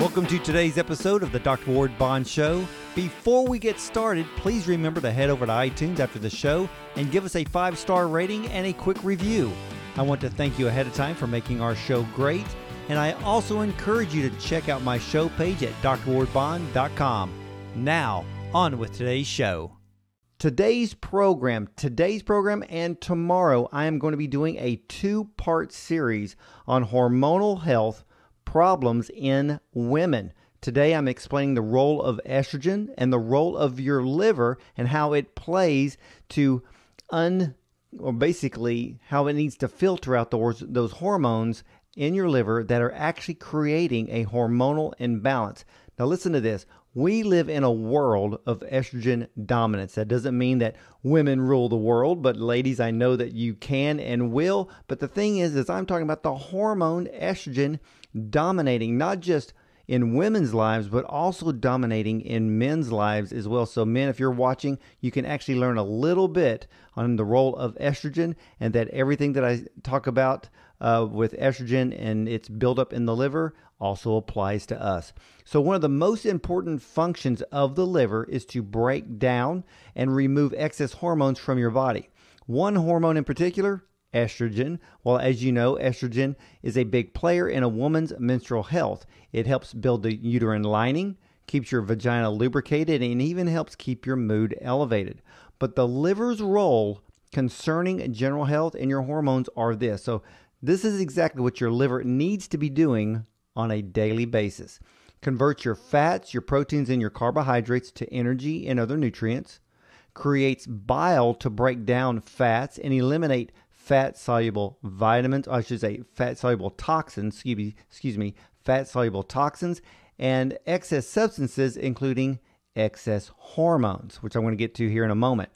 Welcome to today's episode of the Dr. Ward Bond Show. Before we get started, please remember to head over to iTunes after the show and give us a five star rating and a quick review. I want to thank you ahead of time for making our show great, and I also encourage you to check out my show page at drwardbond.com. Now, on with today's show. Today's program, today's program, and tomorrow, I am going to be doing a two part series on hormonal health problems in women. Today, I'm explaining the role of estrogen and the role of your liver and how it plays to un or basically how it needs to filter out those, those hormones in your liver that are actually creating a hormonal imbalance. Now, listen to this. We live in a world of estrogen dominance. That doesn't mean that women rule the world, but ladies, I know that you can and will. But the thing is, is I'm talking about the hormone estrogen dominating not just in women's lives, but also dominating in men's lives as well. So, men, if you're watching, you can actually learn a little bit on the role of estrogen and that everything that I talk about uh, with estrogen and its buildup in the liver also applies to us. So, one of the most important functions of the liver is to break down and remove excess hormones from your body. One hormone in particular estrogen. Well, as you know, estrogen is a big player in a woman's menstrual health. It helps build the uterine lining, keeps your vagina lubricated, and even helps keep your mood elevated. But the liver's role concerning general health and your hormones are this. So, this is exactly what your liver needs to be doing on a daily basis. Converts your fats, your proteins, and your carbohydrates to energy and other nutrients. Creates bile to break down fats and eliminate fat soluble vitamins, I should say fat soluble toxins, excuse me, excuse me fat soluble toxins, and excess substances, including excess hormones, which I'm going to get to here in a moment.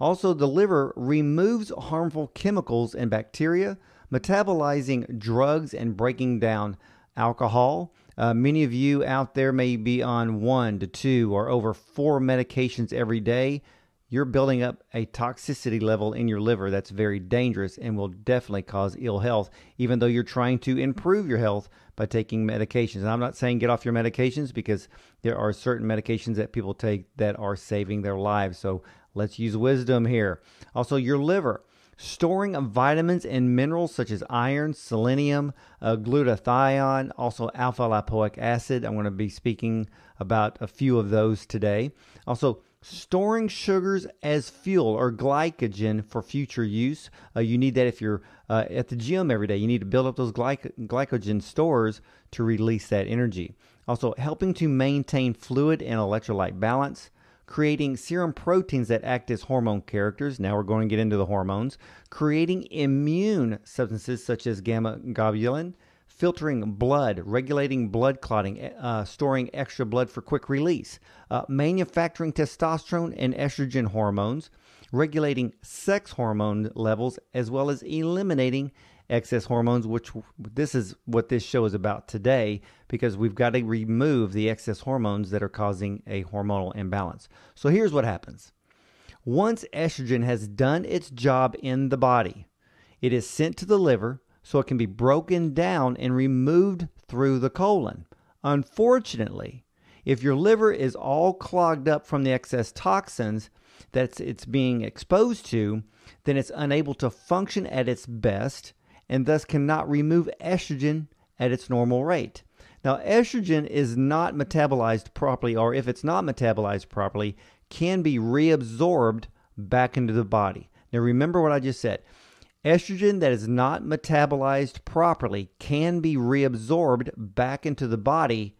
Also, the liver removes harmful chemicals and bacteria, metabolizing drugs and breaking down alcohol. Uh, many of you out there may be on one to two or over four medications every day you're building up a toxicity level in your liver that's very dangerous and will definitely cause ill health, even though you're trying to improve your health by taking medications. And I'm not saying get off your medications because there are certain medications that people take that are saving their lives. So let's use wisdom here. Also, your liver. Storing of vitamins and minerals such as iron, selenium, uh, glutathione, also alpha lipoic acid. I'm going to be speaking about a few of those today. Also, storing sugars as fuel or glycogen for future use. Uh, you need that if you're uh, at the gym every day. You need to build up those glyc- glycogen stores to release that energy. Also, helping to maintain fluid and electrolyte balance. Creating serum proteins that act as hormone characters. Now we're going to get into the hormones. Creating immune substances such as gamma globulin filtering blood, regulating blood clotting, eh, uh, storing extra blood for quick release, uh, manufacturing testosterone and estrogen hormones, regulating sex hormone levels, as well as eliminating excess hormones, which this is what this show is about today, because we've got to remove the excess hormones that are causing a hormonal imbalance. So here's what happens. Once estrogen has done its job in the body, it is sent to the liver so it can be broken down and removed through the colon. Unfortunately, if your liver is all clogged up from the excess toxins that it's being exposed to, then it's unable to function at its best and thus cannot remove estrogen at its normal rate. Now, estrogen is not metabolized properly, or if it's not metabolized properly, can be reabsorbed back into the body. Now, remember what I just said Estrogen that is not metabolized properly can be reabsorbed back into the body,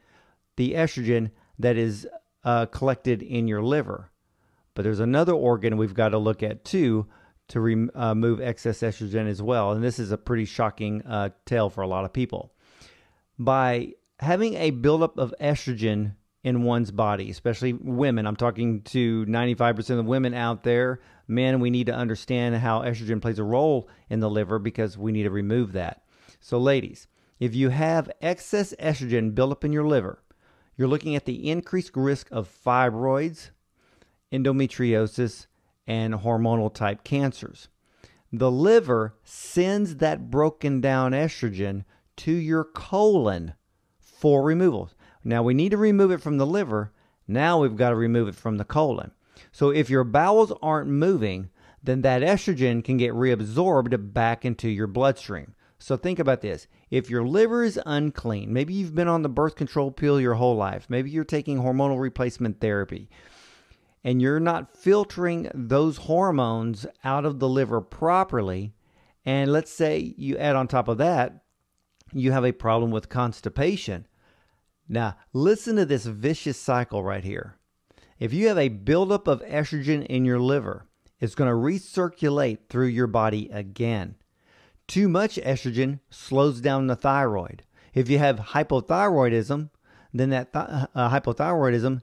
the estrogen that is uh, collected in your liver. But there's another organ we've got to look at too to remove uh, excess estrogen as well. And this is a pretty shocking uh, tale for a lot of people. By having a buildup of estrogen in one's body, especially women. I'm talking to 95% of women out there. Men, we need to understand how estrogen plays a role in the liver because we need to remove that. So, ladies, if you have excess estrogen built up in your liver, you're looking at the increased risk of fibroids, endometriosis, and hormonal type cancers. The liver sends that broken down estrogen to your colon for removal. Now we need to remove it from the liver. Now we've got to remove it from the colon. So if your bowels aren't moving, then that estrogen can get reabsorbed back into your bloodstream. So think about this. If your liver is unclean, maybe you've been on the birth control pill your whole life, maybe you're taking hormonal replacement therapy, and you're not filtering those hormones out of the liver properly, and let's say you add on top of that, you have a problem with constipation. Now, listen to this vicious cycle right here. If you have a buildup of estrogen in your liver, it's going to recirculate through your body again. Too much estrogen slows down the thyroid. If you have hypothyroidism, then that th- uh, hypothyroidism,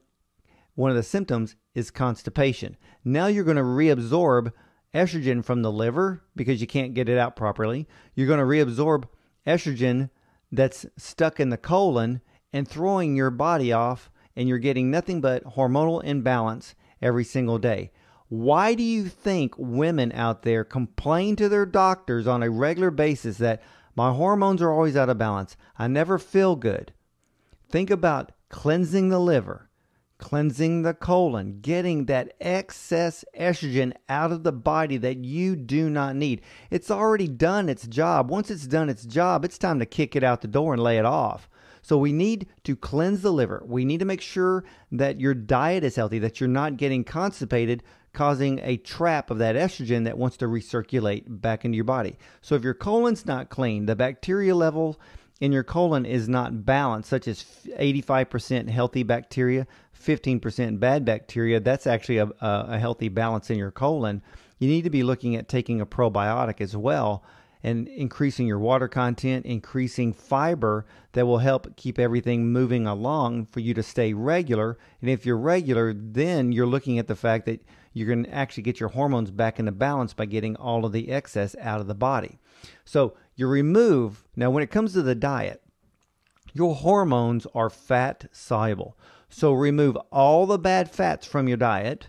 one of the symptoms is constipation. Now you're going to reabsorb estrogen from the liver because you can't get it out properly. You're going to reabsorb estrogen that's stuck in the colon and throwing your body off, and you're getting nothing but hormonal imbalance every single day. Why do you think women out there complain to their doctors on a regular basis that my hormones are always out of balance? I never feel good. Think about cleansing the liver, cleansing the colon, getting that excess estrogen out of the body that you do not need. It's already done its job. Once it's done its job, it's time to kick it out the door and lay it off. So we need to cleanse the liver. We need to make sure that your diet is healthy, that you're not getting constipated causing a trap of that estrogen that wants to recirculate back into your body. So if your colon's not clean, the bacteria level in your colon is not balanced, such as 85% healthy bacteria, 15% bad bacteria, that's actually a, a healthy balance in your colon. You need to be looking at taking a probiotic as well and increasing your water content, increasing fiber that will help keep everything moving along for you to stay regular. And if you're regular, then you're looking at the fact that you're going to actually get your hormones back into balance by getting all of the excess out of the body. So you remove, now when it comes to the diet, your hormones are fat soluble. So remove all the bad fats from your diet.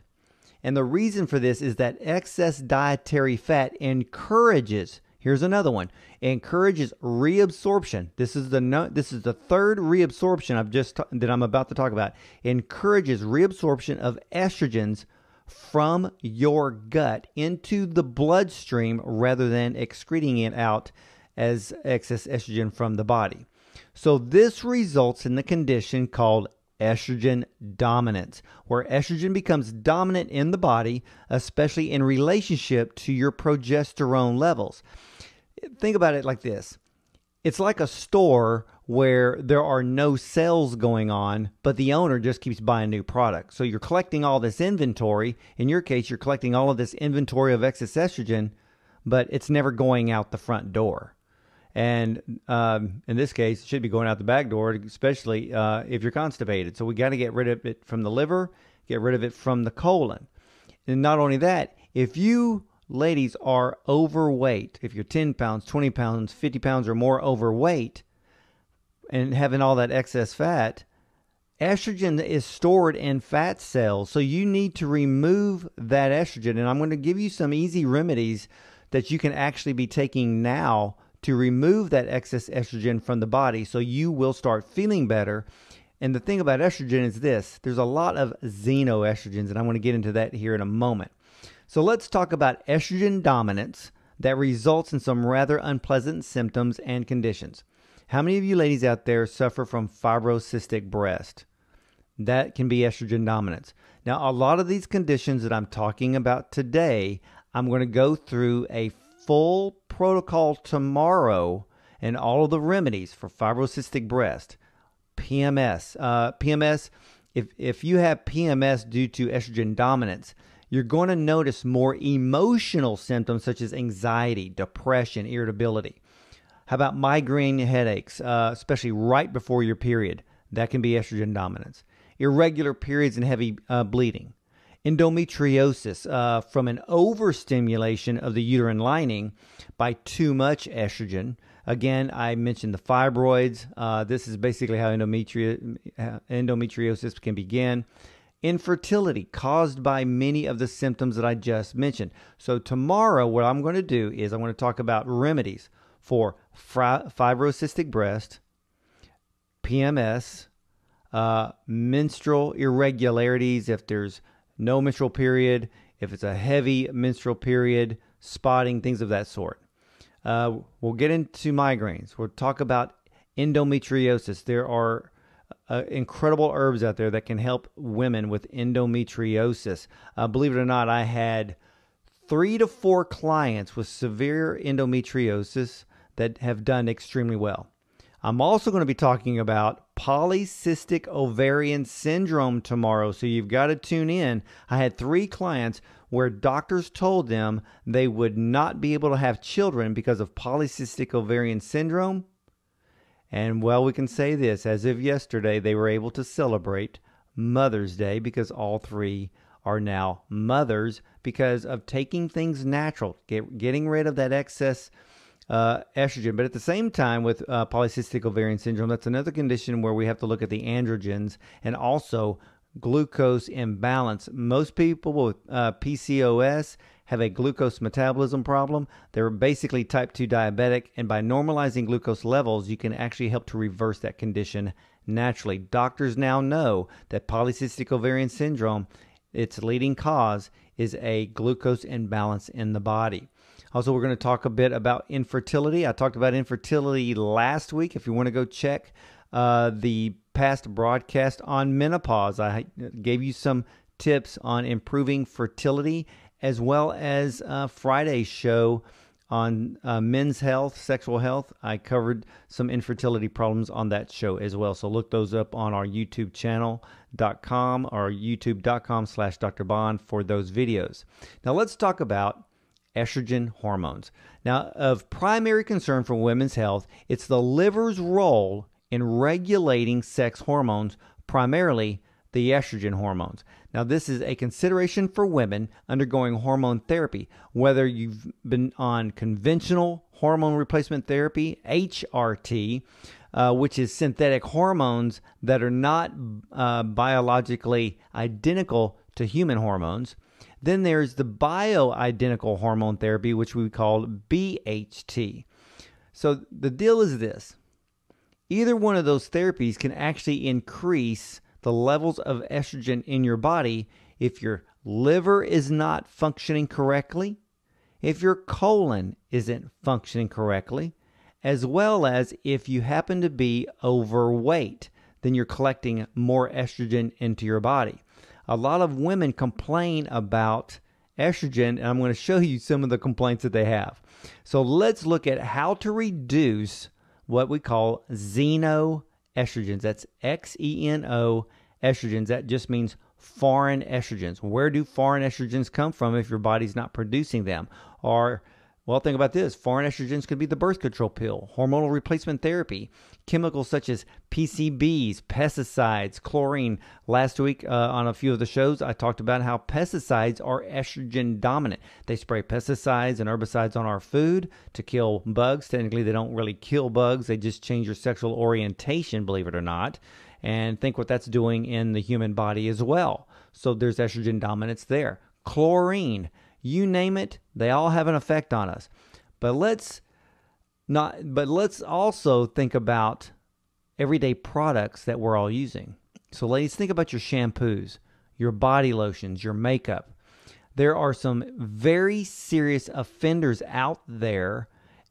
And the reason for this is that excess dietary fat encourages Here's another one. Encourages reabsorption. This is the no, this is the third reabsorption I've just that I'm about to talk about. Encourages reabsorption of estrogens from your gut into the bloodstream rather than excreting it out as excess estrogen from the body. So, this results in the condition called estrogen dominance, where estrogen becomes dominant in the body, especially in relationship to your progesterone levels. Think about it like this it's like a store where there are no sales going on, but the owner just keeps buying new products. So you're collecting all this inventory. In your case, you're collecting all of this inventory of excess estrogen, but it's never going out the front door. And um, in this case, it should be going out the back door, especially uh, if you're constipated. So we got to get rid of it from the liver, get rid of it from the colon. And not only that, if you ladies are overweight, if you're 10 pounds, 20 pounds, 50 pounds or more overweight, and having all that excess fat, estrogen is stored in fat cells. So you need to remove that estrogen. And I'm going to give you some easy remedies that you can actually be taking now to remove that excess estrogen from the body so you will start feeling better. And the thing about estrogen is this there's a lot of xenoestrogens, and I want to get into that here in a moment. So let's talk about estrogen dominance that results in some rather unpleasant symptoms and conditions. How many of you ladies out there suffer from fibrocystic breast? That can be estrogen dominance. Now, a lot of these conditions that I'm talking about today, I'm going to go through a full protocol tomorrow and all of the remedies for fibrocystic breast, PMS. Uh, PMS, if, if you have PMS due to estrogen dominance, you're going to notice more emotional symptoms such as anxiety, depression, irritability. How about migraine headaches, uh, especially right before your period? That can be estrogen dominance. Irregular periods and heavy uh, bleeding. Endometriosis uh, from an overstimulation of the uterine lining by too much estrogen. Again, I mentioned the fibroids. Uh, this is basically how endometri- uh, endometriosis can begin infertility caused by many of the symptoms that I just mentioned. So, tomorrow, what I'm going to do is I'm going to talk about remedies for fibrocystic breast, PMS, uh, menstrual irregularities, if there's no menstrual period, if it's a heavy menstrual period, spotting, things of that sort. Uh, we'll get into migraines. We'll talk about endometriosis. There are uh, incredible herbs out there that can help women with endometriosis. Uh, believe it or not, I had three to four clients with severe endometriosis that have done extremely well. I'm also going to be talking about polycystic ovarian syndrome tomorrow, so you've got to tune in. I had three clients where doctors told them they would not be able to have children because of polycystic ovarian syndrome. And well, we can say this as of yesterday, they were able to celebrate Mother's Day because all three are now mothers because of taking things natural, get, getting rid of that excess uh, estrogen. But at the same time, with uh, polycystic ovarian syndrome, that's another condition where we have to look at the androgens and also glucose imbalance. Most people with uh, PCOS have a glucose metabolism problem. They're basically type 2 diabetic, and by normalizing glucose levels, you can actually help to reverse that condition naturally. Doctors now know that polycystic ovarian syndrome, its leading cause is a glucose imbalance in the body. Also, we're going to talk a bit about infertility. I talked about infertility last week. If you want to go check uh, the past broadcast on menopause, I gave you some tips on improving fertility, as well as uh, Friday's show on uh, men's health, sexual health. I covered some infertility problems on that show as well. So look those up on our YouTube channel.com or youtube.com slash Dr. Bond for those videos. Now let's talk about estrogen hormones. Now, of primary concern for women's health, it's the liver's role in regulating sex hormones, primarily the estrogen hormones. Now, this is a consideration for women undergoing hormone therapy, whether you've been on conventional hormone replacement therapy, HRT, uh, which is synthetic hormones that are not uh, biologically identical to human hormones, then there's the bioidentical hormone therapy, which we call BHT. So the deal is this either one of those therapies can actually increase the levels of estrogen in your body if your liver is not functioning correctly, if your colon isn't functioning correctly, as well as if you happen to be overweight, then you're collecting more estrogen into your body a lot of women complain about estrogen, and I'm going to show you some of the complaints that they have. So let's look at how to reduce what we call xenoestrogens. That's X E N O estrogens. That just means foreign estrogens. Where do foreign estrogens come from if your body's not producing them? Or well, think about this. Foreign estrogens could be the birth control pill, hormonal replacement therapy, chemicals such as PCBs, pesticides, chlorine. Last week uh, on a few of the shows, I talked about how pesticides are estrogen dominant. They spray pesticides and herbicides on our food to kill bugs. Technically, they don't really kill bugs, they just change your sexual orientation, believe it or not. And think what that's doing in the human body as well. So there's estrogen dominance there. Chlorine you name it, they all have an effect on us. But let's not but let's also think about everyday products that we're all using. So ladies, think about your shampoos, your body lotions, your makeup. There are some very serious offenders out there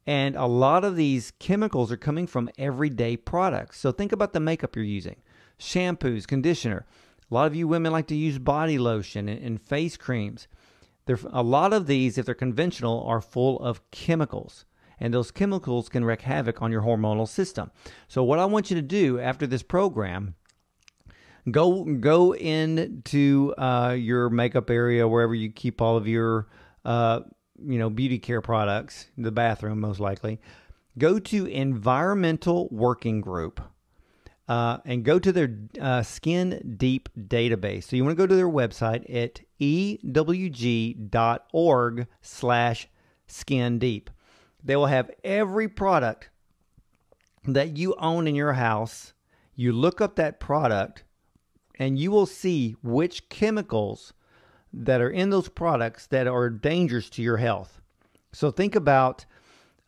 and a lot of these chemicals are coming from everyday products. So think about the makeup you're using. Shampoos, conditioner. A lot of you women like to use body lotion and, face creams. There, a lot of these, if they're conventional, are full of chemicals, and those chemicals can wreak havoc on your hormonal system. So, what I want you to do after this program, go go into uh, your makeup area wherever you keep all of your uh, you know beauty care products, the bathroom most likely. Go to Environmental Working Group uh, and go to their uh, Skin Deep database. So you want to go to their website at ewg.org slash skin deep. They will have every product that you own in your house. You look up that product and you will see which chemicals that are in those products that are dangerous to your health. So think about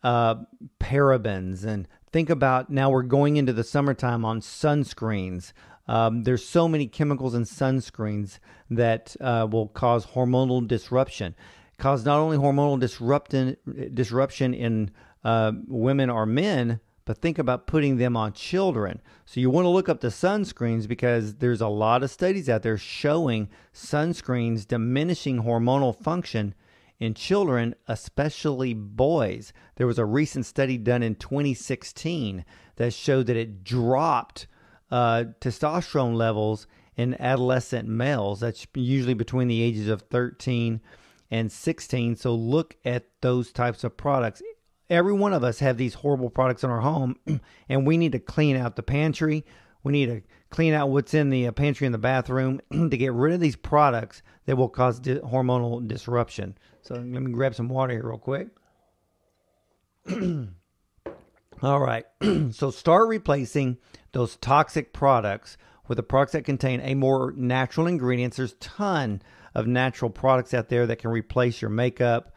uh, parabens and think about now we're going into the summertime on sunscreens, Um, there's so many chemicals in sunscreens that uh, will cause hormonal disruption, cause not only hormonal disruption disruption in uh, women or men, but think about putting them on children. So you want to look up the sunscreens because there's a lot of studies out there showing sunscreens diminishing hormonal function in children, especially boys. There was a recent study done in 2016 that showed that it dropped uh, testosterone levels in adolescent males. That's usually between the ages of 13 and 16. So look at those types of products. Every one of us have these horrible products in our home, and we need to clean out the pantry. We need to clean out what's in the uh, pantry and the bathroom to get rid of these products that will cause di- hormonal disruption. So let me grab some water here real quick. All right. so start replacing those toxic products with the products that contain a more natural ingredients. There's ton of natural products out there that can replace your makeup,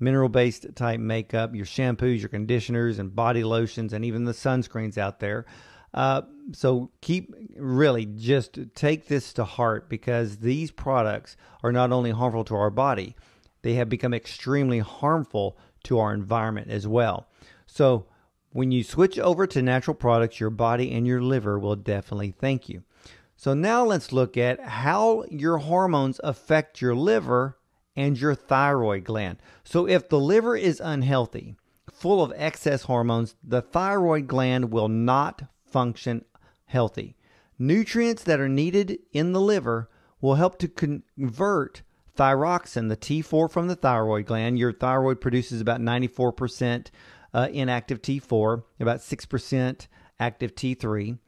mineral based type makeup, your shampoos, your conditioners, and body lotions, and even the sunscreens out there. Uh, so keep really just take this to heart because these products are not only harmful to our body, they have become extremely harmful to our environment as well. So when you switch over to natural products, your body and your liver will definitely thank you. So now let's look at how your hormones affect your liver and your thyroid gland. So if the liver is unhealthy, full of excess hormones, the thyroid gland will not function healthy. Nutrients that are needed in the liver will help to convert thyroxin, the T4 from the thyroid gland. Your thyroid produces about 94% uh, inactive T4, about 6% active T3.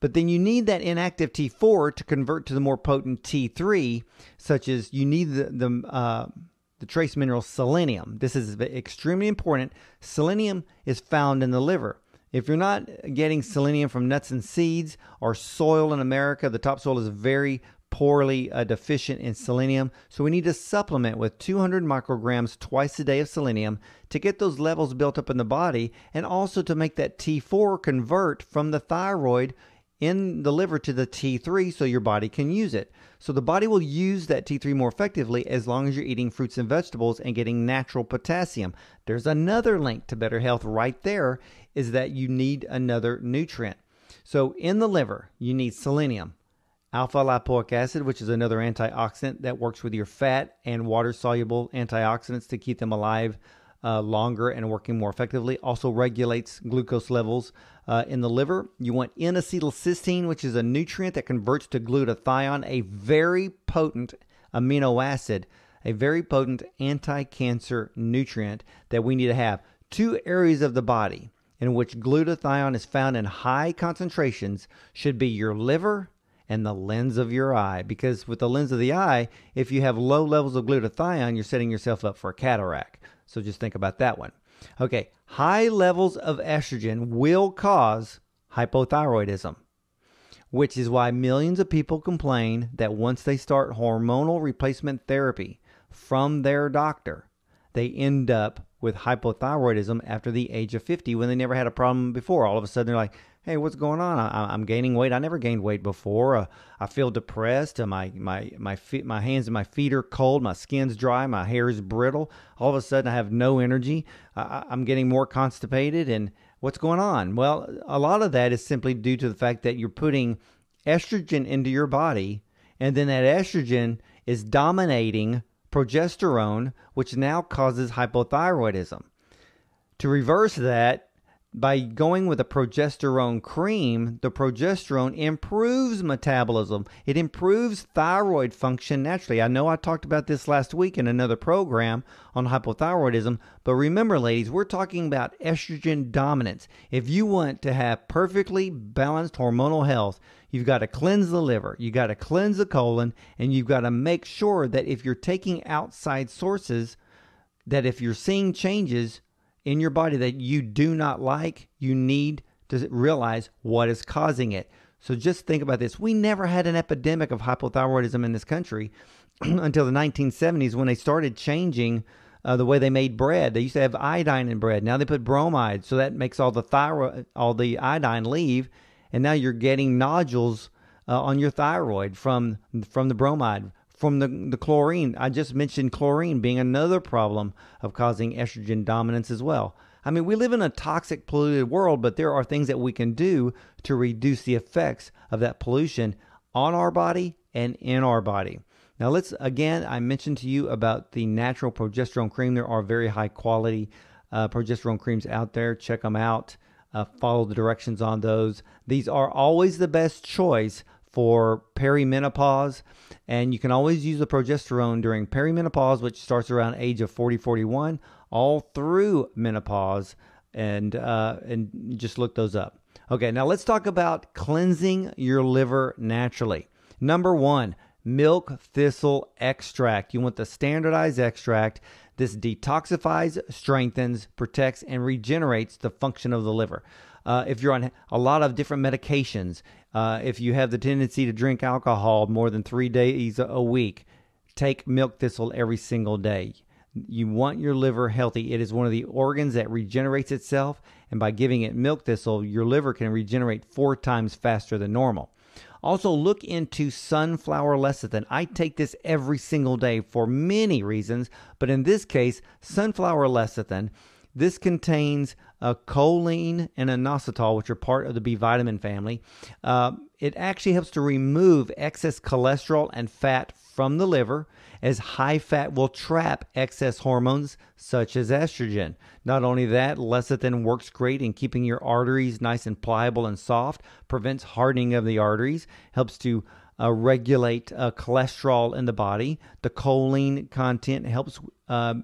But then you need that inactive T4 to convert to the more potent T3, such as you need the, the, uh, the trace mineral selenium. This is extremely important. Selenium is found in the liver. If you're not getting selenium from nuts and seeds or soil in America, the topsoil is very poorly uh, deficient in selenium. So we need to supplement with 200 micrograms twice a day of selenium to get those levels built up in the body and also to make that T4 convert from the thyroid in the liver to the T3 so your body can use it. So the body will use that T3 more effectively as long as you're eating fruits and vegetables and getting natural potassium. There's another link to better health right there is that you need another nutrient. So in the liver, you need selenium, alpha lipoic acid, which is another antioxidant that works with your fat and water soluble antioxidants to keep them alive uh, longer and working more effectively. Also regulates glucose levels uh, in the liver. You want N acetylcysteine, which is a nutrient that converts to glutathione, a very potent amino acid, a very potent anti cancer nutrient that we need to have. Two areas of the body in which glutathione is found in high concentrations should be your liver and the lens of your eye. Because with the lens of the eye, if you have low levels of glutathione, you're setting yourself up for a cataract. So just think about that one. Okay, high levels of estrogen will cause hypothyroidism, which is why millions of people complain that once they start hormonal replacement therapy from their doctor, they end up with hypothyroidism after the age of 50 when they never had a problem before. All of a sudden, they're like, hey, what's going on? I, am gaining weight. I never gained weight before. Uh, I feel depressed. Uh, my my my feet, my hands and my feet are cold. My skin's dry. My hair is brittle. All of a sudden, I have no energy. I, I'm getting more constipated. And what's going on? Well, a lot of that is simply due to the fact that you're putting estrogen into your body, and then that estrogen is dominating progesterone, which now causes hypothyroidism. To reverse that, by going with a progesterone cream, the progesterone improves metabolism. It improves thyroid function naturally. I know I talked about this last week in another program on hypothyroidism, but remember, ladies, we're talking about estrogen dominance. If you want to have perfectly balanced hormonal health, you've got to cleanse the liver, you've got to cleanse the colon, and you've got to make sure that if you're taking outside sources, that if you're seeing changes, in your body that you do not like, you need to realize what is causing it. So just think about this. We never had an epidemic of hypothyroidism in this country until the 1970s when they started changing uh, the way they made bread. They used to have iodine in bread. Now they put bromide, so that makes all the thyroid, all the iodine leave, and now you're getting nodules uh, on your thyroid from from the bromide, from the, the chlorine. I just mentioned chlorine being another problem of causing estrogen dominance as well. I mean, we live in a toxic, polluted world, but there are things that we can do to reduce the effects of that pollution on our body and in our body. Now, let's again, I mentioned to you about the natural progesterone cream. There are very high quality uh, progesterone creams out there. Check them out. Uh, follow the directions on those. These are always the best choice for perimenopause, and you can always use the progesterone during perimenopause, which starts around age of 40, 41, all through menopause, and uh, and just look those up. Okay, now let's talk about cleansing your liver naturally. Number one, milk thistle extract. You want the standardized extract. This detoxifies, strengthens, protects, and regenerates the function of the liver. Uh, if you're on a lot of different medications, uh, if you have the tendency to drink alcohol more than three days a week, take milk thistle every single day. You want your liver healthy. It is one of the organs that regenerates itself, and by giving it milk thistle, your liver can regenerate four times faster than normal. Also, look into sunflower lecithin. I take this every single day for many reasons, but in this case, sunflower lecithin. This contains a choline and inositol, which are part of the B vitamin family. Uh, it actually helps to remove excess cholesterol and fat from the liver, as high fat will trap excess hormones such as estrogen. Not only that, lecithin works great in keeping your arteries nice and pliable and soft, prevents hardening of the arteries, helps to uh, regulate uh, cholesterol in the body. The choline content helps uh,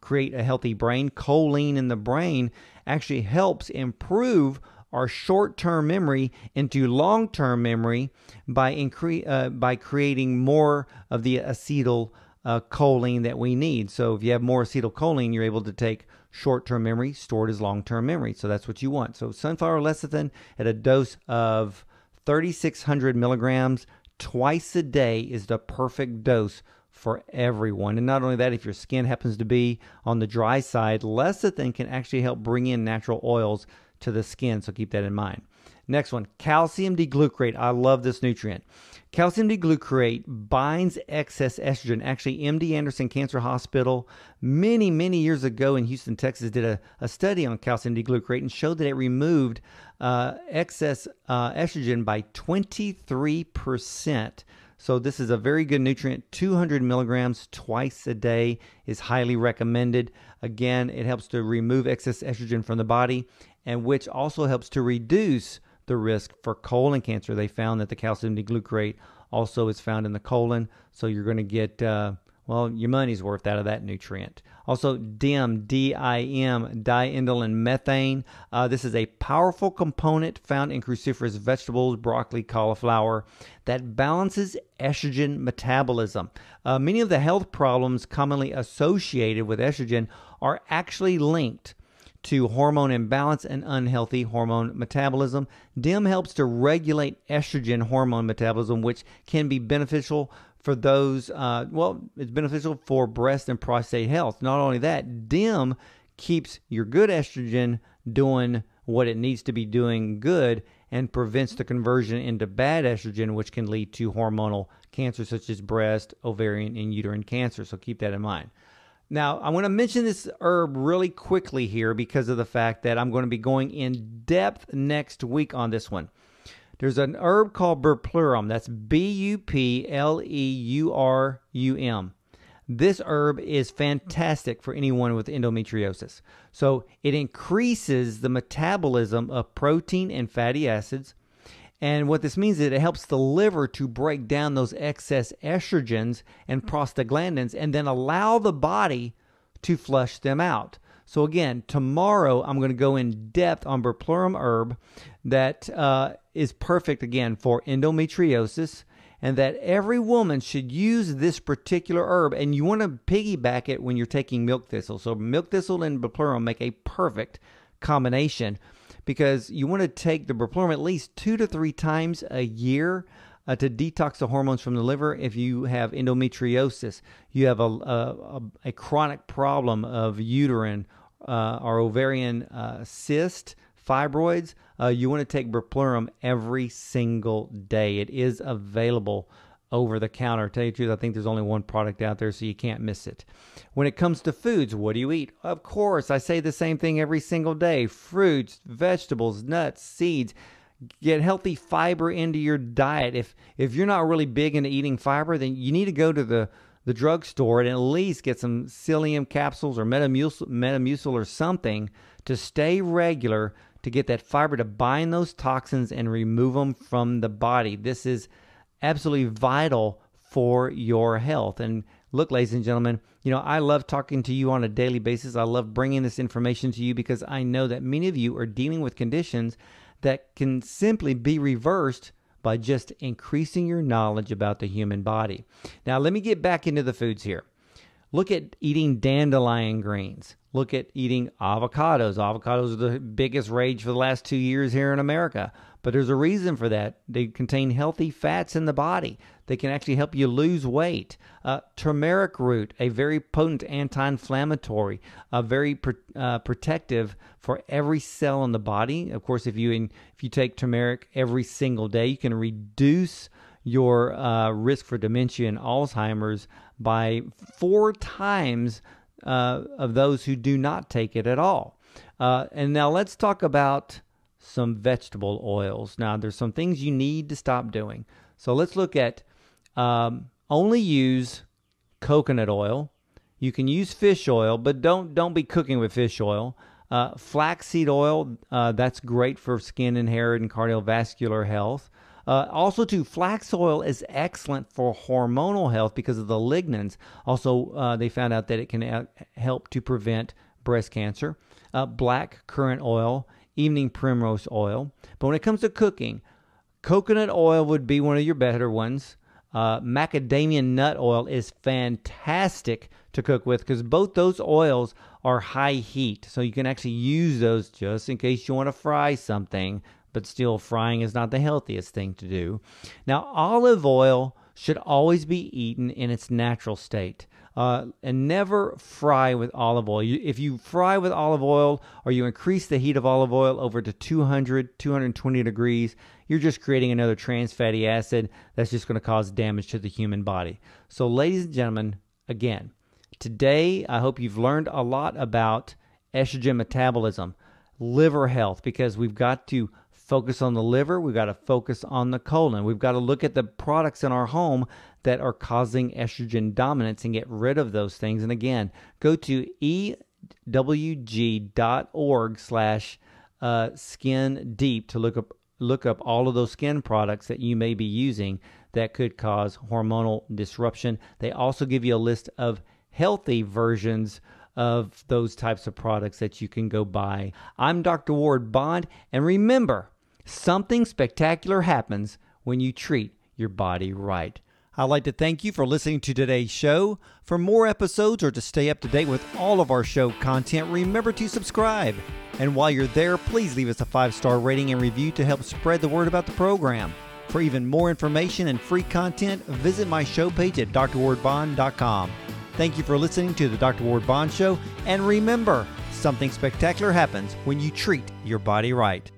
create a healthy brain. Choline in the brain actually helps improve our short-term memory into long-term memory by incre- uh, by creating more of the acetyl uh, choline that we need. So if you have more acetylcholine, you're able to take short-term memory stored as long-term memory. So that's what you want. So sunflower lecithin at a dose of 3,600 milligrams twice a day is the perfect dose for everyone. And not only that, if your skin happens to be on the dry side, lecithin can actually help bring in natural oils to the skin. So keep that in mind. Next one, calcium D-glucarate. I love this nutrient. Calcium D-glucarate binds excess estrogen. Actually, MD Anderson Cancer Hospital, many, many years ago in Houston, Texas, did a, a study on calcium D-glucarate and showed that it removed uh, excess uh, estrogen by 23%. So this is a very good nutrient. 200 milligrams twice a day is highly recommended. Again, it helps to remove excess estrogen from the body, and which also helps to reduce the risk for colon cancer. They found that the calcium D-glucarate also is found in the colon, so you're going to get uh, well your money's worth out of that nutrient. Also, DIM, D-I-M, diindolylmethane. methane. Uh, this is a powerful component found in cruciferous vegetables, broccoli, cauliflower, that balances estrogen metabolism. Uh, many of the health problems commonly associated with estrogen are actually linked to hormone imbalance and unhealthy hormone metabolism. DIM helps to regulate estrogen hormone metabolism, which can be beneficial for those, uh, well, it's beneficial for breast and prostate health. Not only that, DIM keeps your good estrogen doing what it needs to be doing good and prevents the conversion into bad estrogen, which can lead to hormonal cancer such as breast, ovarian, and uterine cancer. So keep that in mind. Now, I want to mention this herb really quickly here because of the fact that I'm going to be going in depth next week on this one. There's an herb called Bupleurum. That's B U P L E U R U M. This herb is fantastic for anyone with endometriosis. So it increases the metabolism of protein and fatty acids and what this means is it helps the liver to break down those excess estrogens and prostaglandins and then allow the body to flush them out. So, again, tomorrow I'm going to go in depth on Bupleurum herb that uh, is perfect, again, for endometriosis and that every woman should use this particular herb. And you want to piggyback it when you're taking milk thistle. So, milk thistle and Bupleurum make a perfect combination because you want to take the Bupleurum at least two to three times a year uh, to detox the hormones from the liver if you have endometriosis, you have a, a, a chronic problem of uterine uh, or ovarian uh, cyst, fibroids, uh, you want to take Bupleurum every single day. It is available over the counter. tell you the truth, I think there's only one product out there, so you can't miss it. When it comes to foods, what do you eat? Of course, I say the same thing every single day fruits, vegetables, nuts, seeds. Get healthy fiber into your diet. If if you're not really big into eating fiber, then you need to go to the the drugstore and at least get some psyllium capsules or metamucil, metamucil or something to stay regular to get that fiber to bind those toxins and remove them from the body. This is absolutely vital for your health. And look, ladies and gentlemen, you know, I love talking to you on a daily basis. I love bringing this information to you because I know that many of you are dealing with conditions that can simply be reversed by just increasing your knowledge about the human body. Now, let me get back into the foods here. Look at eating dandelion greens. Look at eating avocados. Avocados are the biggest rage for the last two years here in America. But there's a reason for that. They contain healthy fats in the body. They can actually help you lose weight. Uh, turmeric root, a very potent anti-inflammatory, a very uh, protective for every cell in the body. Of course, if you in, if you take turmeric every single day, you can reduce your uh, risk for dementia and Alzheimer's by four times uh, of those who do not take it at all. Uh, and now let's talk about some vegetable oils. Now, there's some things you need to stop doing. So let's look at um, only use coconut oil. You can use fish oil, but don't don't be cooking with fish oil. Uh, flaxseed oil, uh, that's great for skin and hair and cardiovascular health. Uh, also, too, flax oil is excellent for hormonal health because of the lignans. Also, uh, they found out that it can uh, help to prevent breast cancer. Uh, black currant oil, evening primrose oil. But when it comes to cooking, coconut oil would be one of your better ones. Uh, macadamia nut oil is fantastic to cook with because both those oils are high heat. So you can actually use those just in case you want to fry something but still, frying is not the healthiest thing to do. Now, olive oil should always be eaten in its natural state. Uh, and never fry with olive oil. You, if you fry with olive oil or you increase the heat of olive oil over to 200, 220 degrees, you're just creating another trans fatty acid that's just going to cause damage to the human body. So, ladies and gentlemen, again, today I hope you've learned a lot about estrogen metabolism, liver health, because we've got to focus on the liver, we've got to focus on the colon. We've got to look at the products in our home that are causing estrogen dominance and get rid of those things. And again, go to ewg.org slash uh, skin deep to look up look up all of those skin products that you may be using that could cause hormonal disruption. They also give you a list of healthy versions of those types of products that you can go buy. I'm Dr. Ward Bond, and remember, Something spectacular happens when you treat your body right. I'd like to thank you for listening to today's show. For more episodes or to stay up to date with all of our show content, remember to subscribe. And while you're there, please leave us a five star rating and review to help spread the word about the program. For even more information and free content, visit my show page at drwardbond.com. Thank you for listening to the Dr. Ward Bond Show, and remember, something spectacular happens when you treat your body right.